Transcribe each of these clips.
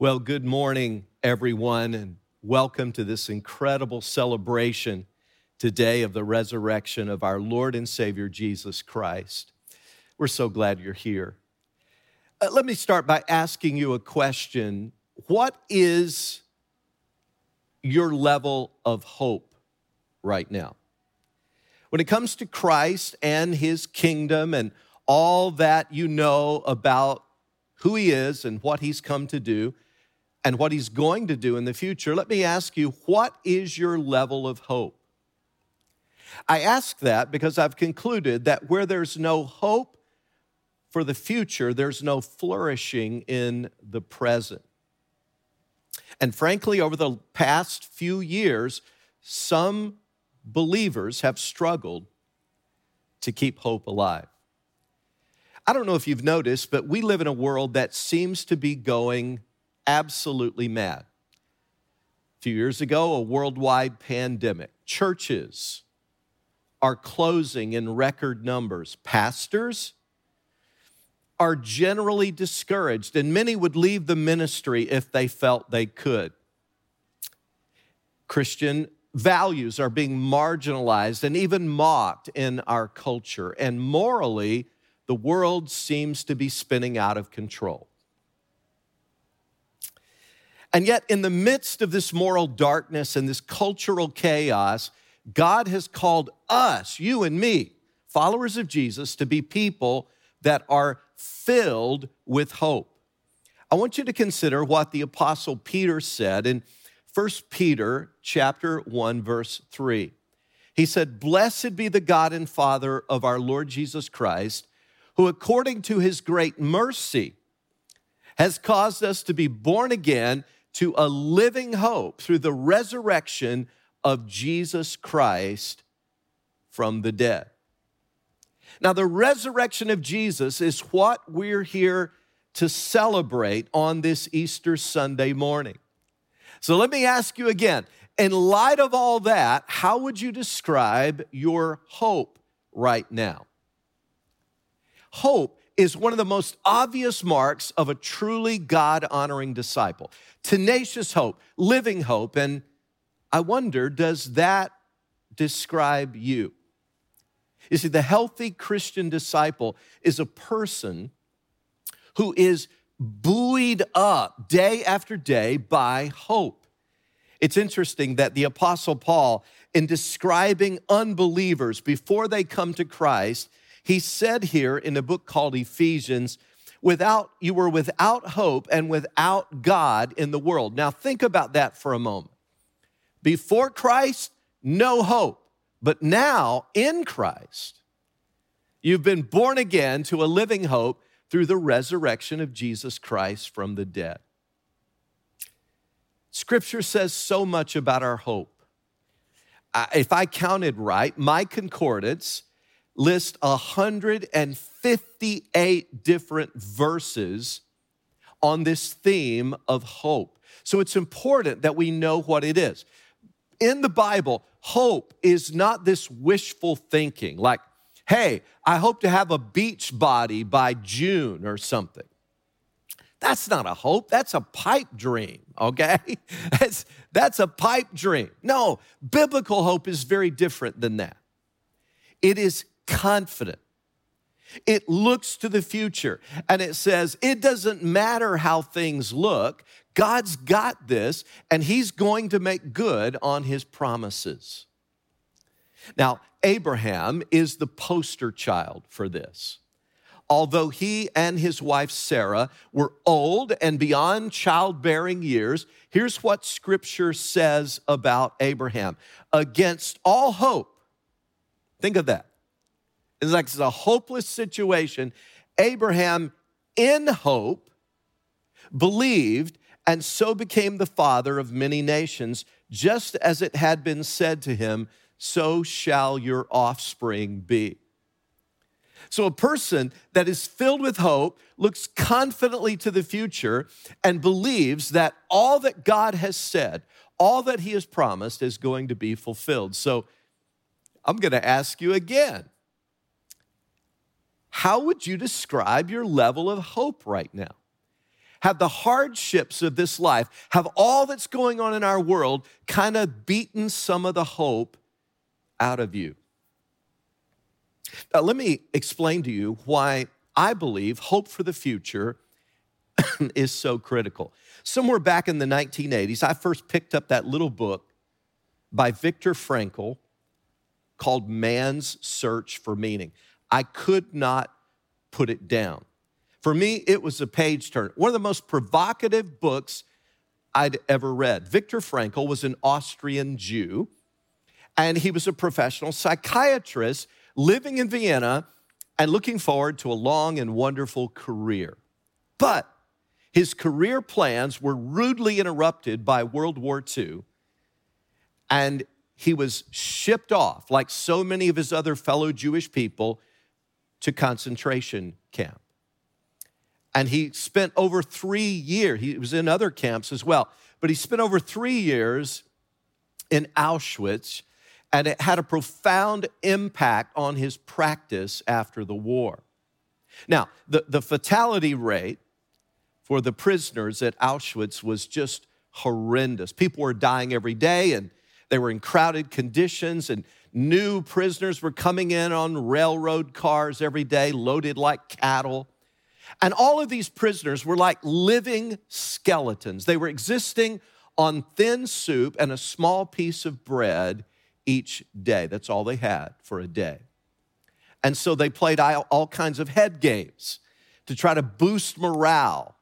Well, good morning, everyone, and welcome to this incredible celebration today of the resurrection of our Lord and Savior Jesus Christ. We're so glad you're here. Uh, let me start by asking you a question What is your level of hope right now? When it comes to Christ and his kingdom and all that you know about who he is and what he's come to do and what he's going to do in the future, let me ask you, what is your level of hope? I ask that because I've concluded that where there's no hope for the future, there's no flourishing in the present. And frankly, over the past few years, some believers have struggled to keep hope alive. I don't know if you've noticed, but we live in a world that seems to be going absolutely mad. A few years ago, a worldwide pandemic. Churches are closing in record numbers. Pastors are generally discouraged, and many would leave the ministry if they felt they could. Christian values are being marginalized and even mocked in our culture. And morally, the world seems to be spinning out of control. And yet, in the midst of this moral darkness and this cultural chaos, God has called us, you and me, followers of Jesus, to be people that are filled with hope. I want you to consider what the apostle Peter said in 1 Peter chapter 1 verse 3. He said, "Blessed be the God and Father of our Lord Jesus Christ, who according to his great mercy has caused us to be born again to a living hope through the resurrection of Jesus Christ from the dead." Now, the resurrection of Jesus is what we're here to celebrate on this Easter Sunday morning. So let me ask you again in light of all that, how would you describe your hope right now? Hope is one of the most obvious marks of a truly God honoring disciple. Tenacious hope, living hope. And I wonder, does that describe you? You see, the healthy Christian disciple is a person who is buoyed up day after day by hope. It's interesting that the Apostle Paul, in describing unbelievers before they come to Christ, he said here in a book called Ephesians, without you were without hope and without God in the world. Now think about that for a moment. Before Christ, no hope. But now in Christ, you've been born again to a living hope through the resurrection of Jesus Christ from the dead. Scripture says so much about our hope. If I counted right, my concordance lists 158 different verses on this theme of hope. So it's important that we know what it is. In the Bible, hope is not this wishful thinking, like, hey, I hope to have a beach body by June or something. That's not a hope, that's a pipe dream, okay? That's, that's a pipe dream. No, biblical hope is very different than that. It is confident. It looks to the future and it says, it doesn't matter how things look, God's got this and He's going to make good on His promises. Now, Abraham is the poster child for this. Although he and his wife Sarah were old and beyond childbearing years, here's what scripture says about Abraham against all hope. Think of that. It's like it's a hopeless situation. Abraham, in hope, believed and so became the father of many nations, just as it had been said to him so shall your offspring be. So, a person that is filled with hope looks confidently to the future and believes that all that God has said, all that He has promised, is going to be fulfilled. So, I'm going to ask you again how would you describe your level of hope right now? have the hardships of this life, have all that's going on in our world kind of beaten some of the hope out of you? Now, let me explain to you why I believe hope for the future is so critical. Somewhere back in the 1980s, I first picked up that little book by Viktor Frankl called Man's Search for Meaning. I could not put it down. For me, it was a page turn. One of the most provocative books I'd ever read. Viktor Frankl was an Austrian Jew, and he was a professional psychiatrist living in Vienna and looking forward to a long and wonderful career. But his career plans were rudely interrupted by World War II, and he was shipped off, like so many of his other fellow Jewish people, to concentration camp. And he spent over three years, he was in other camps as well, but he spent over three years in Auschwitz, and it had a profound impact on his practice after the war. Now, the, the fatality rate for the prisoners at Auschwitz was just horrendous. People were dying every day, and they were in crowded conditions, and new prisoners were coming in on railroad cars every day, loaded like cattle. And all of these prisoners were like living skeletons. They were existing on thin soup and a small piece of bread each day. That's all they had for a day. And so they played all kinds of head games to try to boost morale.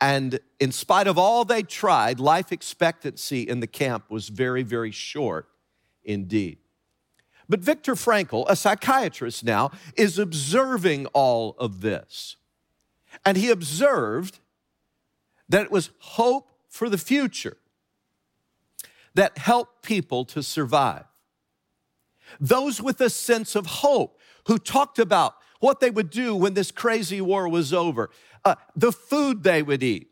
And in spite of all they tried, life expectancy in the camp was very, very short indeed. But Viktor Frankl, a psychiatrist now, is observing all of this. And he observed that it was hope for the future that helped people to survive. Those with a sense of hope who talked about what they would do when this crazy war was over, uh, the food they would eat,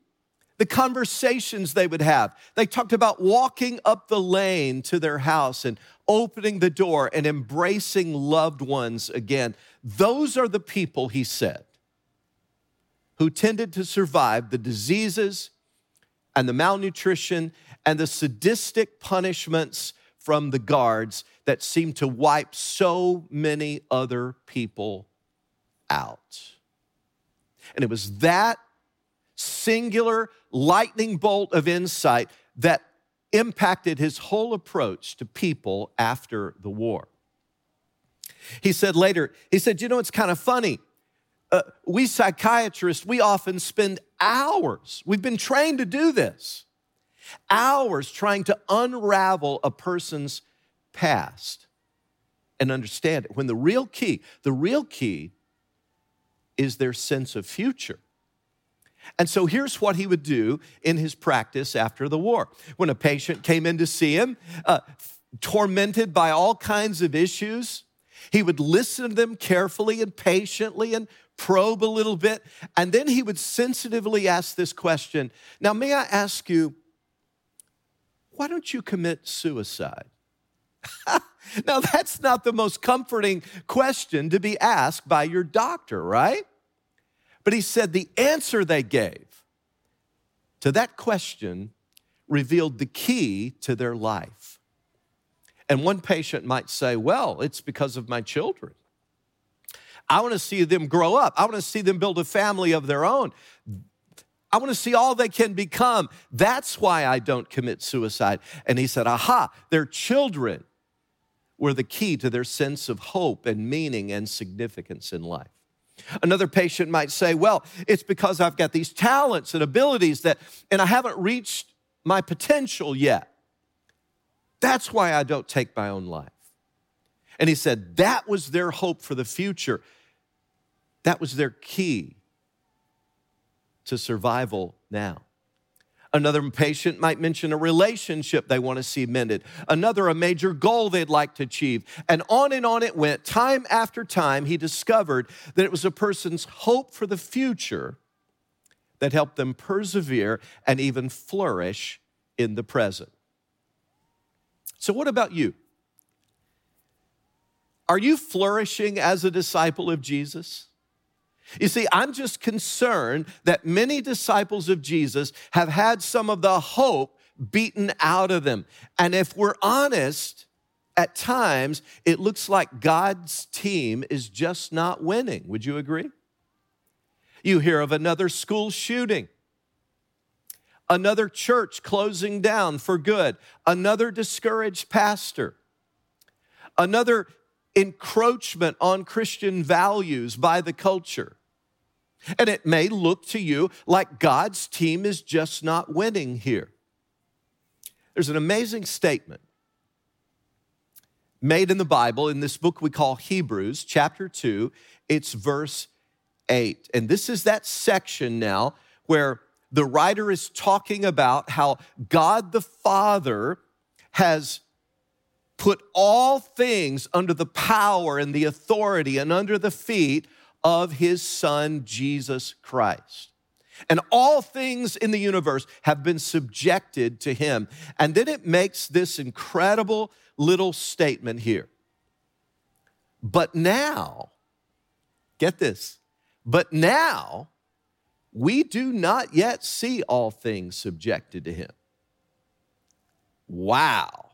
the conversations they would have. They talked about walking up the lane to their house and opening the door and embracing loved ones again. Those are the people, he said, who tended to survive the diseases and the malnutrition and the sadistic punishments from the guards that seemed to wipe so many other people out. And it was that singular lightning bolt of insight that impacted his whole approach to people after the war. He said later, he said, You know, it's kind of funny uh, we psychiatrists, we often spend hours, we've been trained to do this, hours trying to unravel a person's past and understand it. When the real key, the real key is their sense of future. And so here's what he would do in his practice after the war. When a patient came in to see him, uh, tormented by all kinds of issues, he would listen to them carefully and patiently and probe a little bit, and then he would sensitively ask this question Now, may I ask you, why don't you commit suicide? now, that's not the most comforting question to be asked by your doctor, right? But he said the answer they gave to that question revealed the key to their life. And one patient might say, Well, it's because of my children. I want to see them grow up. I want to see them build a family of their own. I want to see all they can become. That's why I don't commit suicide. And he said, Aha, their children were the key to their sense of hope and meaning and significance in life. Another patient might say, Well, it's because I've got these talents and abilities that, and I haven't reached my potential yet. That's why I don't take my own life. And he said that was their hope for the future. That was their key to survival now. Another patient might mention a relationship they want to see mended. Another, a major goal they'd like to achieve. And on and on it went. Time after time, he discovered that it was a person's hope for the future that helped them persevere and even flourish in the present. So, what about you? Are you flourishing as a disciple of Jesus? You see, I'm just concerned that many disciples of Jesus have had some of the hope beaten out of them. And if we're honest, at times it looks like God's team is just not winning. Would you agree? You hear of another school shooting, another church closing down for good, another discouraged pastor, another encroachment on Christian values by the culture. And it may look to you like God's team is just not winning here. There's an amazing statement made in the Bible in this book we call Hebrews, chapter 2. It's verse 8. And this is that section now where the writer is talking about how God the Father has put all things under the power and the authority and under the feet of his son, Jesus Christ. And all things in the universe have been subjected to him. And then it makes this incredible little statement here. But now, get this, but now we do not yet see all things subjected to him. Wow.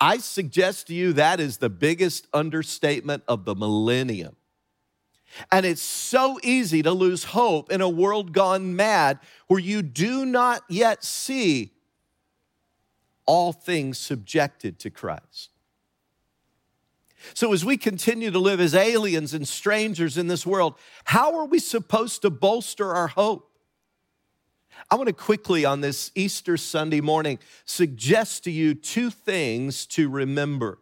I suggest to you that is the biggest understatement of the millennium. And it's so easy to lose hope in a world gone mad where you do not yet see all things subjected to Christ. So, as we continue to live as aliens and strangers in this world, how are we supposed to bolster our hope? I want to quickly, on this Easter Sunday morning, suggest to you two things to remember.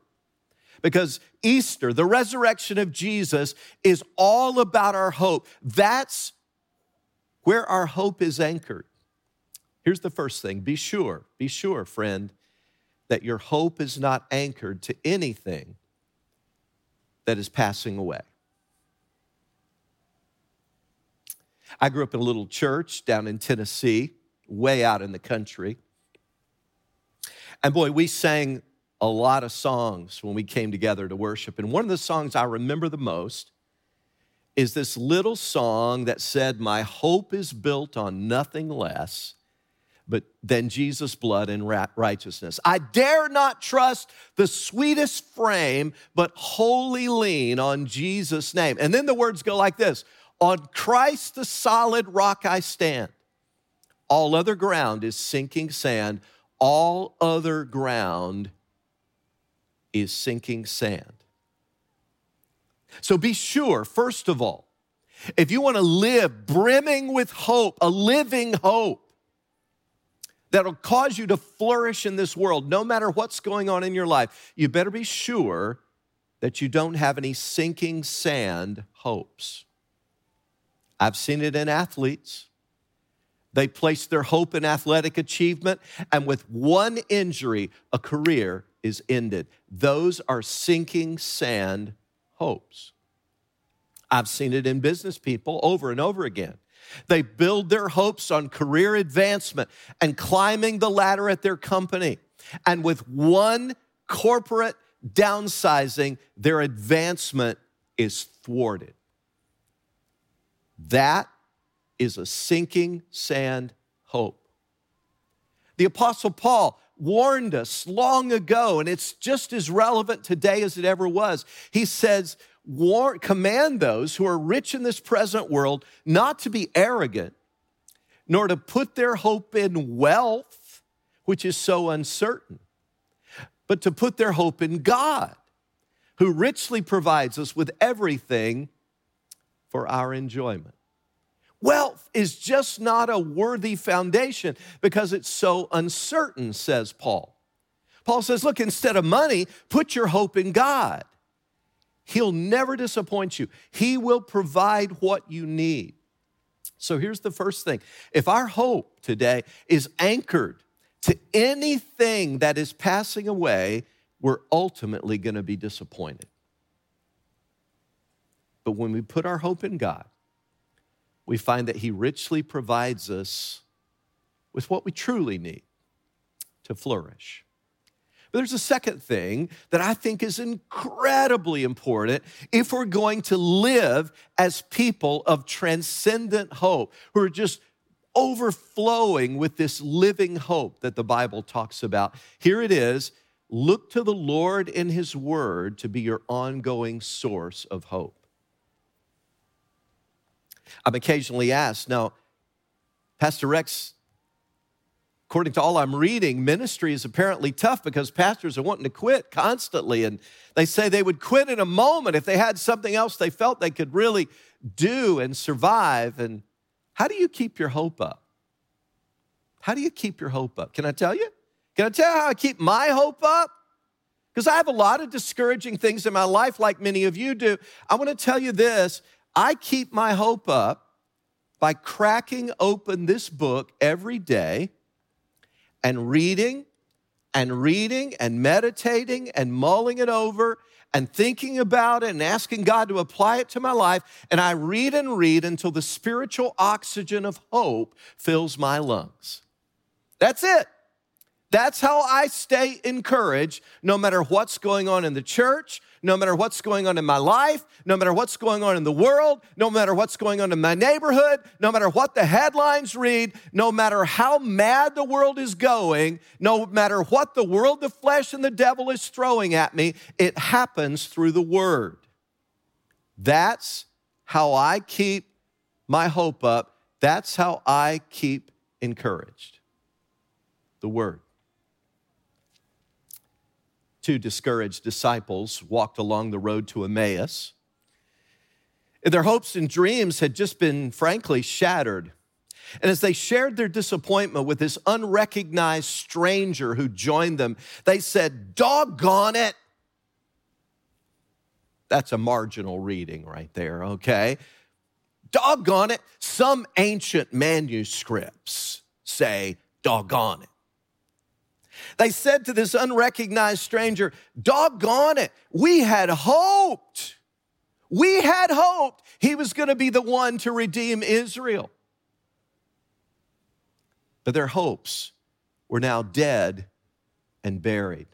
Because Easter, the resurrection of Jesus, is all about our hope. That's where our hope is anchored. Here's the first thing be sure, be sure, friend, that your hope is not anchored to anything that is passing away. I grew up in a little church down in Tennessee, way out in the country. And boy, we sang a lot of songs when we came together to worship. And one of the songs I remember the most is this little song that said, My hope is built on nothing less but than Jesus' blood and righteousness. I dare not trust the sweetest frame, but wholly lean on Jesus' name. And then the words go like this On Christ, the solid rock, I stand. All other ground is sinking sand. All other ground is sinking sand. So be sure, first of all, if you want to live brimming with hope, a living hope, that'll cause you to flourish in this world, no matter what's going on in your life, you better be sure that you don't have any sinking sand hopes. I've seen it in athletes. They place their hope in athletic achievement, and with one injury, a career is ended. Those are sinking sand hopes. I've seen it in business people over and over again. They build their hopes on career advancement and climbing the ladder at their company. And with one corporate downsizing, their advancement is thwarted. That is a sinking sand hope. The Apostle Paul warned us long ago, and it's just as relevant today as it ever was. He says, war, command those who are rich in this present world not to be arrogant, nor to put their hope in wealth, which is so uncertain, but to put their hope in God, who richly provides us with everything for our enjoyment. Wealth is just not a worthy foundation because it's so uncertain, says Paul. Paul says, look, instead of money, put your hope in God. He'll never disappoint you. He will provide what you need. So here's the first thing if our hope today is anchored to anything that is passing away, we're ultimately going to be disappointed. But when we put our hope in God, we find that He richly provides us with what we truly need to flourish. But there's a second thing that I think is incredibly important if we're going to live as people of transcendent hope, who are just overflowing with this living hope that the Bible talks about. Here it is look to the Lord in His Word to be your ongoing source of hope. I'm occasionally asked, now, Pastor Rex, according to all I'm reading, ministry is apparently tough because pastors are wanting to quit constantly. And they say they would quit in a moment if they had something else they felt they could really do and survive. And how do you keep your hope up? How do you keep your hope up? Can I tell you? Can I tell you how I keep my hope up? Because I have a lot of discouraging things in my life, like many of you do. I want to tell you this I keep my hope up by cracking open this book every day and reading and reading and meditating and mulling it over and thinking about it and asking God to apply it to my life. And I read and read until the spiritual oxygen of hope fills my lungs. That's it. That's how I stay encouraged no matter what's going on in the church, no matter what's going on in my life, no matter what's going on in the world, no matter what's going on in my neighborhood, no matter what the headlines read, no matter how mad the world is going, no matter what the world, the flesh, and the devil is throwing at me, it happens through the word. That's how I keep my hope up. That's how I keep encouraged. The word two discouraged disciples walked along the road to Emmaus. Their hopes and dreams had just been, frankly, shattered. And as they shared their disappointment with this unrecognized stranger who joined them, they said, Doggone it. That's a marginal reading right there, okay? Doggone it. Some ancient manuscripts say, Doggone it. They said to this unrecognized stranger, Doggone it, we had hoped. We had hoped he was going to be the one to redeem Israel. But their hopes were now dead and buried.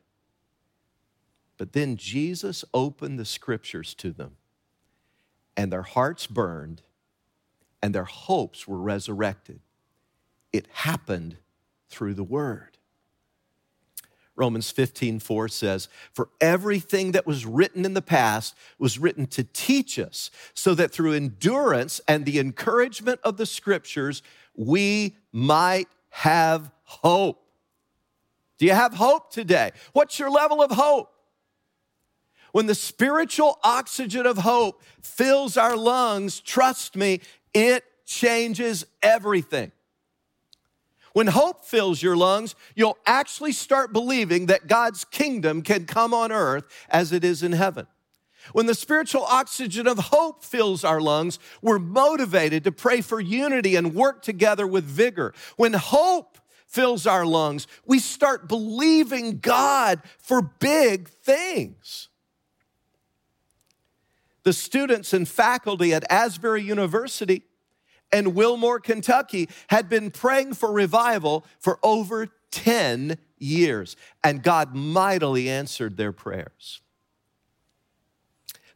But then Jesus opened the scriptures to them, and their hearts burned, and their hopes were resurrected. It happened through the word. Romans 15, 4 says, For everything that was written in the past was written to teach us, so that through endurance and the encouragement of the scriptures, we might have hope. Do you have hope today? What's your level of hope? When the spiritual oxygen of hope fills our lungs, trust me, it changes everything. When hope fills your lungs, you'll actually start believing that God's kingdom can come on earth as it is in heaven. When the spiritual oxygen of hope fills our lungs, we're motivated to pray for unity and work together with vigor. When hope fills our lungs, we start believing God for big things. The students and faculty at Asbury University and Wilmore, Kentucky, had been praying for revival for over 10 years, and God mightily answered their prayers.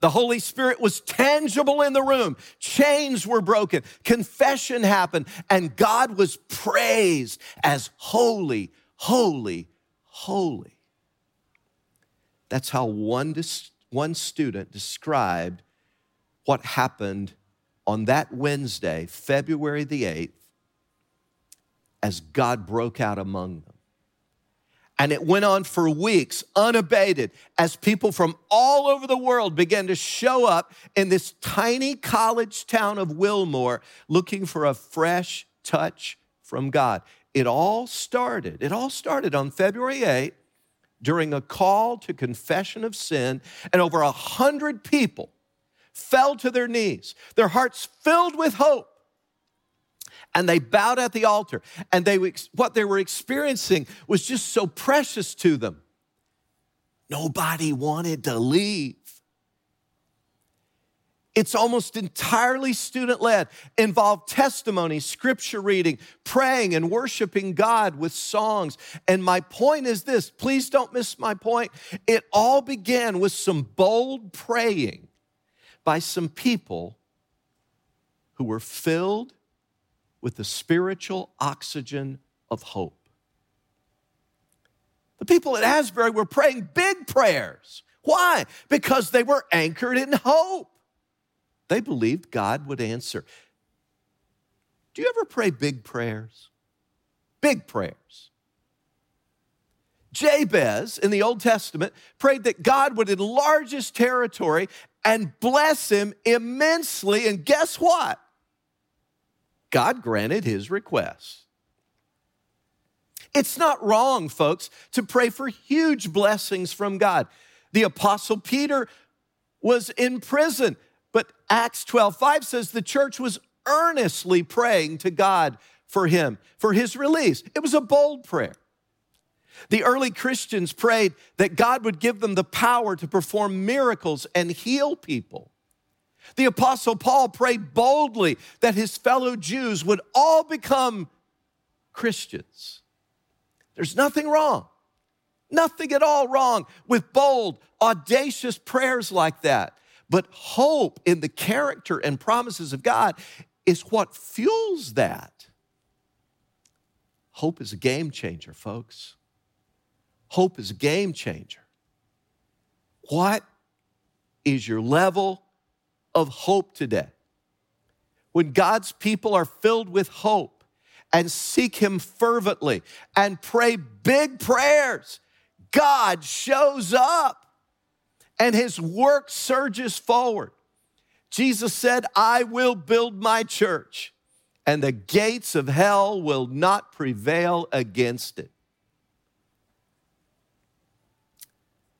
The Holy Spirit was tangible in the room. Chains were broken. Confession happened. And God was praised as holy, holy, holy. That's how one, one student described what happened on that Wednesday, February the 8th, as God broke out among them. And it went on for weeks, unabated, as people from all over the world began to show up in this tiny college town of Wilmore looking for a fresh touch from God. It all started, it all started on February 8th during a call to confession of sin, and over a hundred people fell to their knees, their hearts filled with hope. And they bowed at the altar, and they, what they were experiencing was just so precious to them. Nobody wanted to leave. It's almost entirely student led, involved testimony, scripture reading, praying, and worshiping God with songs. And my point is this please don't miss my point. It all began with some bold praying by some people who were filled with the spiritual oxygen of hope. The people at Asbury were praying big prayers. Why? Because they were anchored in hope. They believed God would answer. Do you ever pray big prayers? Big prayers. Jabez in the Old Testament prayed that God would enlarge his territory and bless him immensely. And guess what? God granted his request. It's not wrong, folks, to pray for huge blessings from God. The Apostle Peter was in prison, but Acts 12 5 says the church was earnestly praying to God for him, for his release. It was a bold prayer. The early Christians prayed that God would give them the power to perform miracles and heal people. The Apostle Paul prayed boldly that his fellow Jews would all become Christians. There's nothing wrong, nothing at all wrong with bold, audacious prayers like that. But hope in the character and promises of God is what fuels that. Hope is a game changer, folks. Hope is a game changer. What is your level of hope today? When God's people are filled with hope, and seek Him fervently and pray big prayers, God shows up and His work surges forward. Jesus said, I will build my church, and the gates of hell will not prevail against it.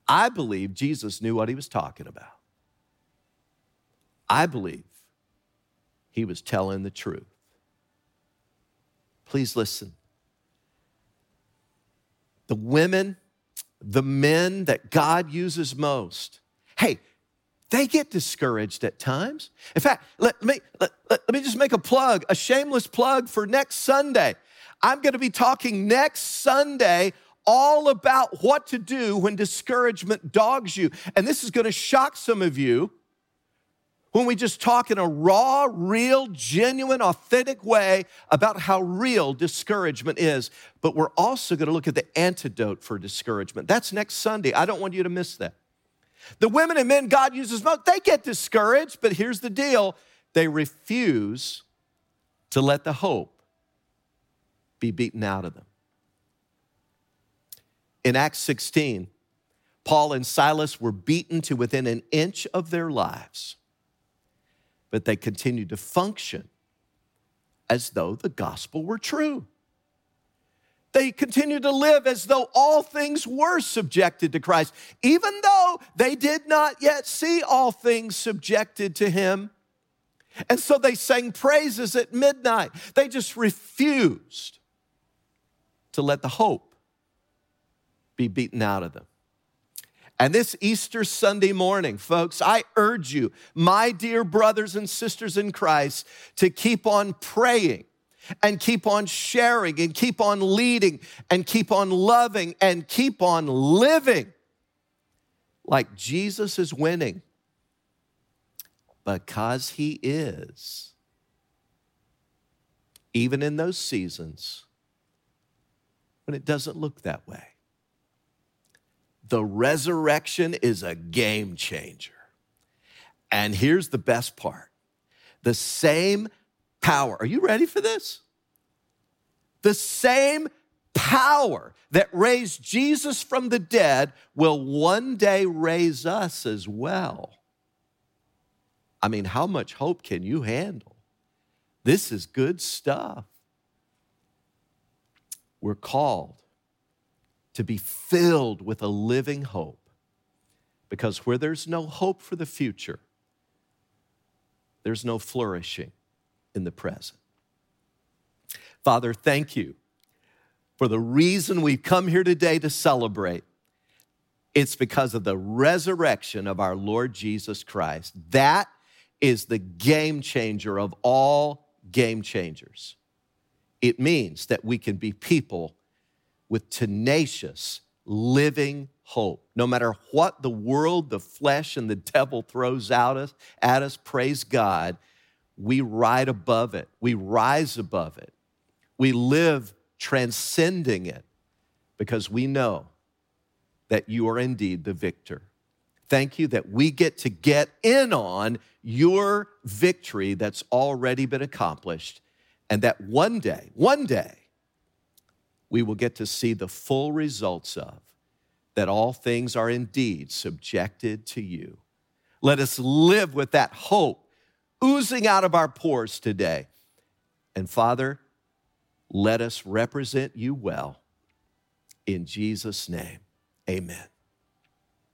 I believe Jesus knew what he was talking about. I believe he was telling the truth. Please listen. The women, the men that God uses most, hey, they get discouraged at times. In fact, let me, let, let, me just make a plug, a shameless plug for next Sunday. I'm going to be talking next Sunday all about what to do when discouragement dogs you. And this is going to shock some of you when we just talk in a raw, real, genuine, authentic way about how real discouragement is. But we're also going to look at the antidote for discouragement. That's next Sunday. I don't want you to miss that. The women and men God uses most, they get discouraged, but here's the deal they refuse to let the hope be beaten out of them. In Acts 16, Paul and Silas were beaten to within an inch of their lives but they continued to function as though the gospel were true. They continued to live as though all things were subjected to Christ, even though they did not yet see all things subjected to Him. And so they sang praises at midnight. They just refused to let the hope be beaten out of them. And this Easter Sunday morning, folks, I urge you, my dear brothers and sisters in Christ, to keep on praying and keep on sharing and keep on leading and keep on loving and keep on living like Jesus is winning because he is. Even in those seasons when it doesn't look that way the resurrection is a game changer. And here's the best part the same power. Are you ready for this? The same power that raised Jesus from the dead will one day raise us as well. I mean, how much hope can you handle? This is good stuff. We're called to be filled with a living hope. Because where there's no hope for the future, there's no flourishing in the present. Father, thank you for the reason we've come here today to celebrate. It's because of the resurrection of our Lord Jesus Christ. That is the game changer of all game changers. It means that we can be people with tenacious, living hope. No matter what the world, the flesh, and the devil throws out us, at us, praise God, we ride above it. We rise above it. We live transcending it because we know that you are indeed the victor. Thank you that we get to get in on your victory that's already been accomplished, and that one day, one day, we will get to see the full results of that all things are indeed subjected to you. Let us live with that hope oozing out of our pores today. And Father, let us represent you well. In Jesus' name, amen.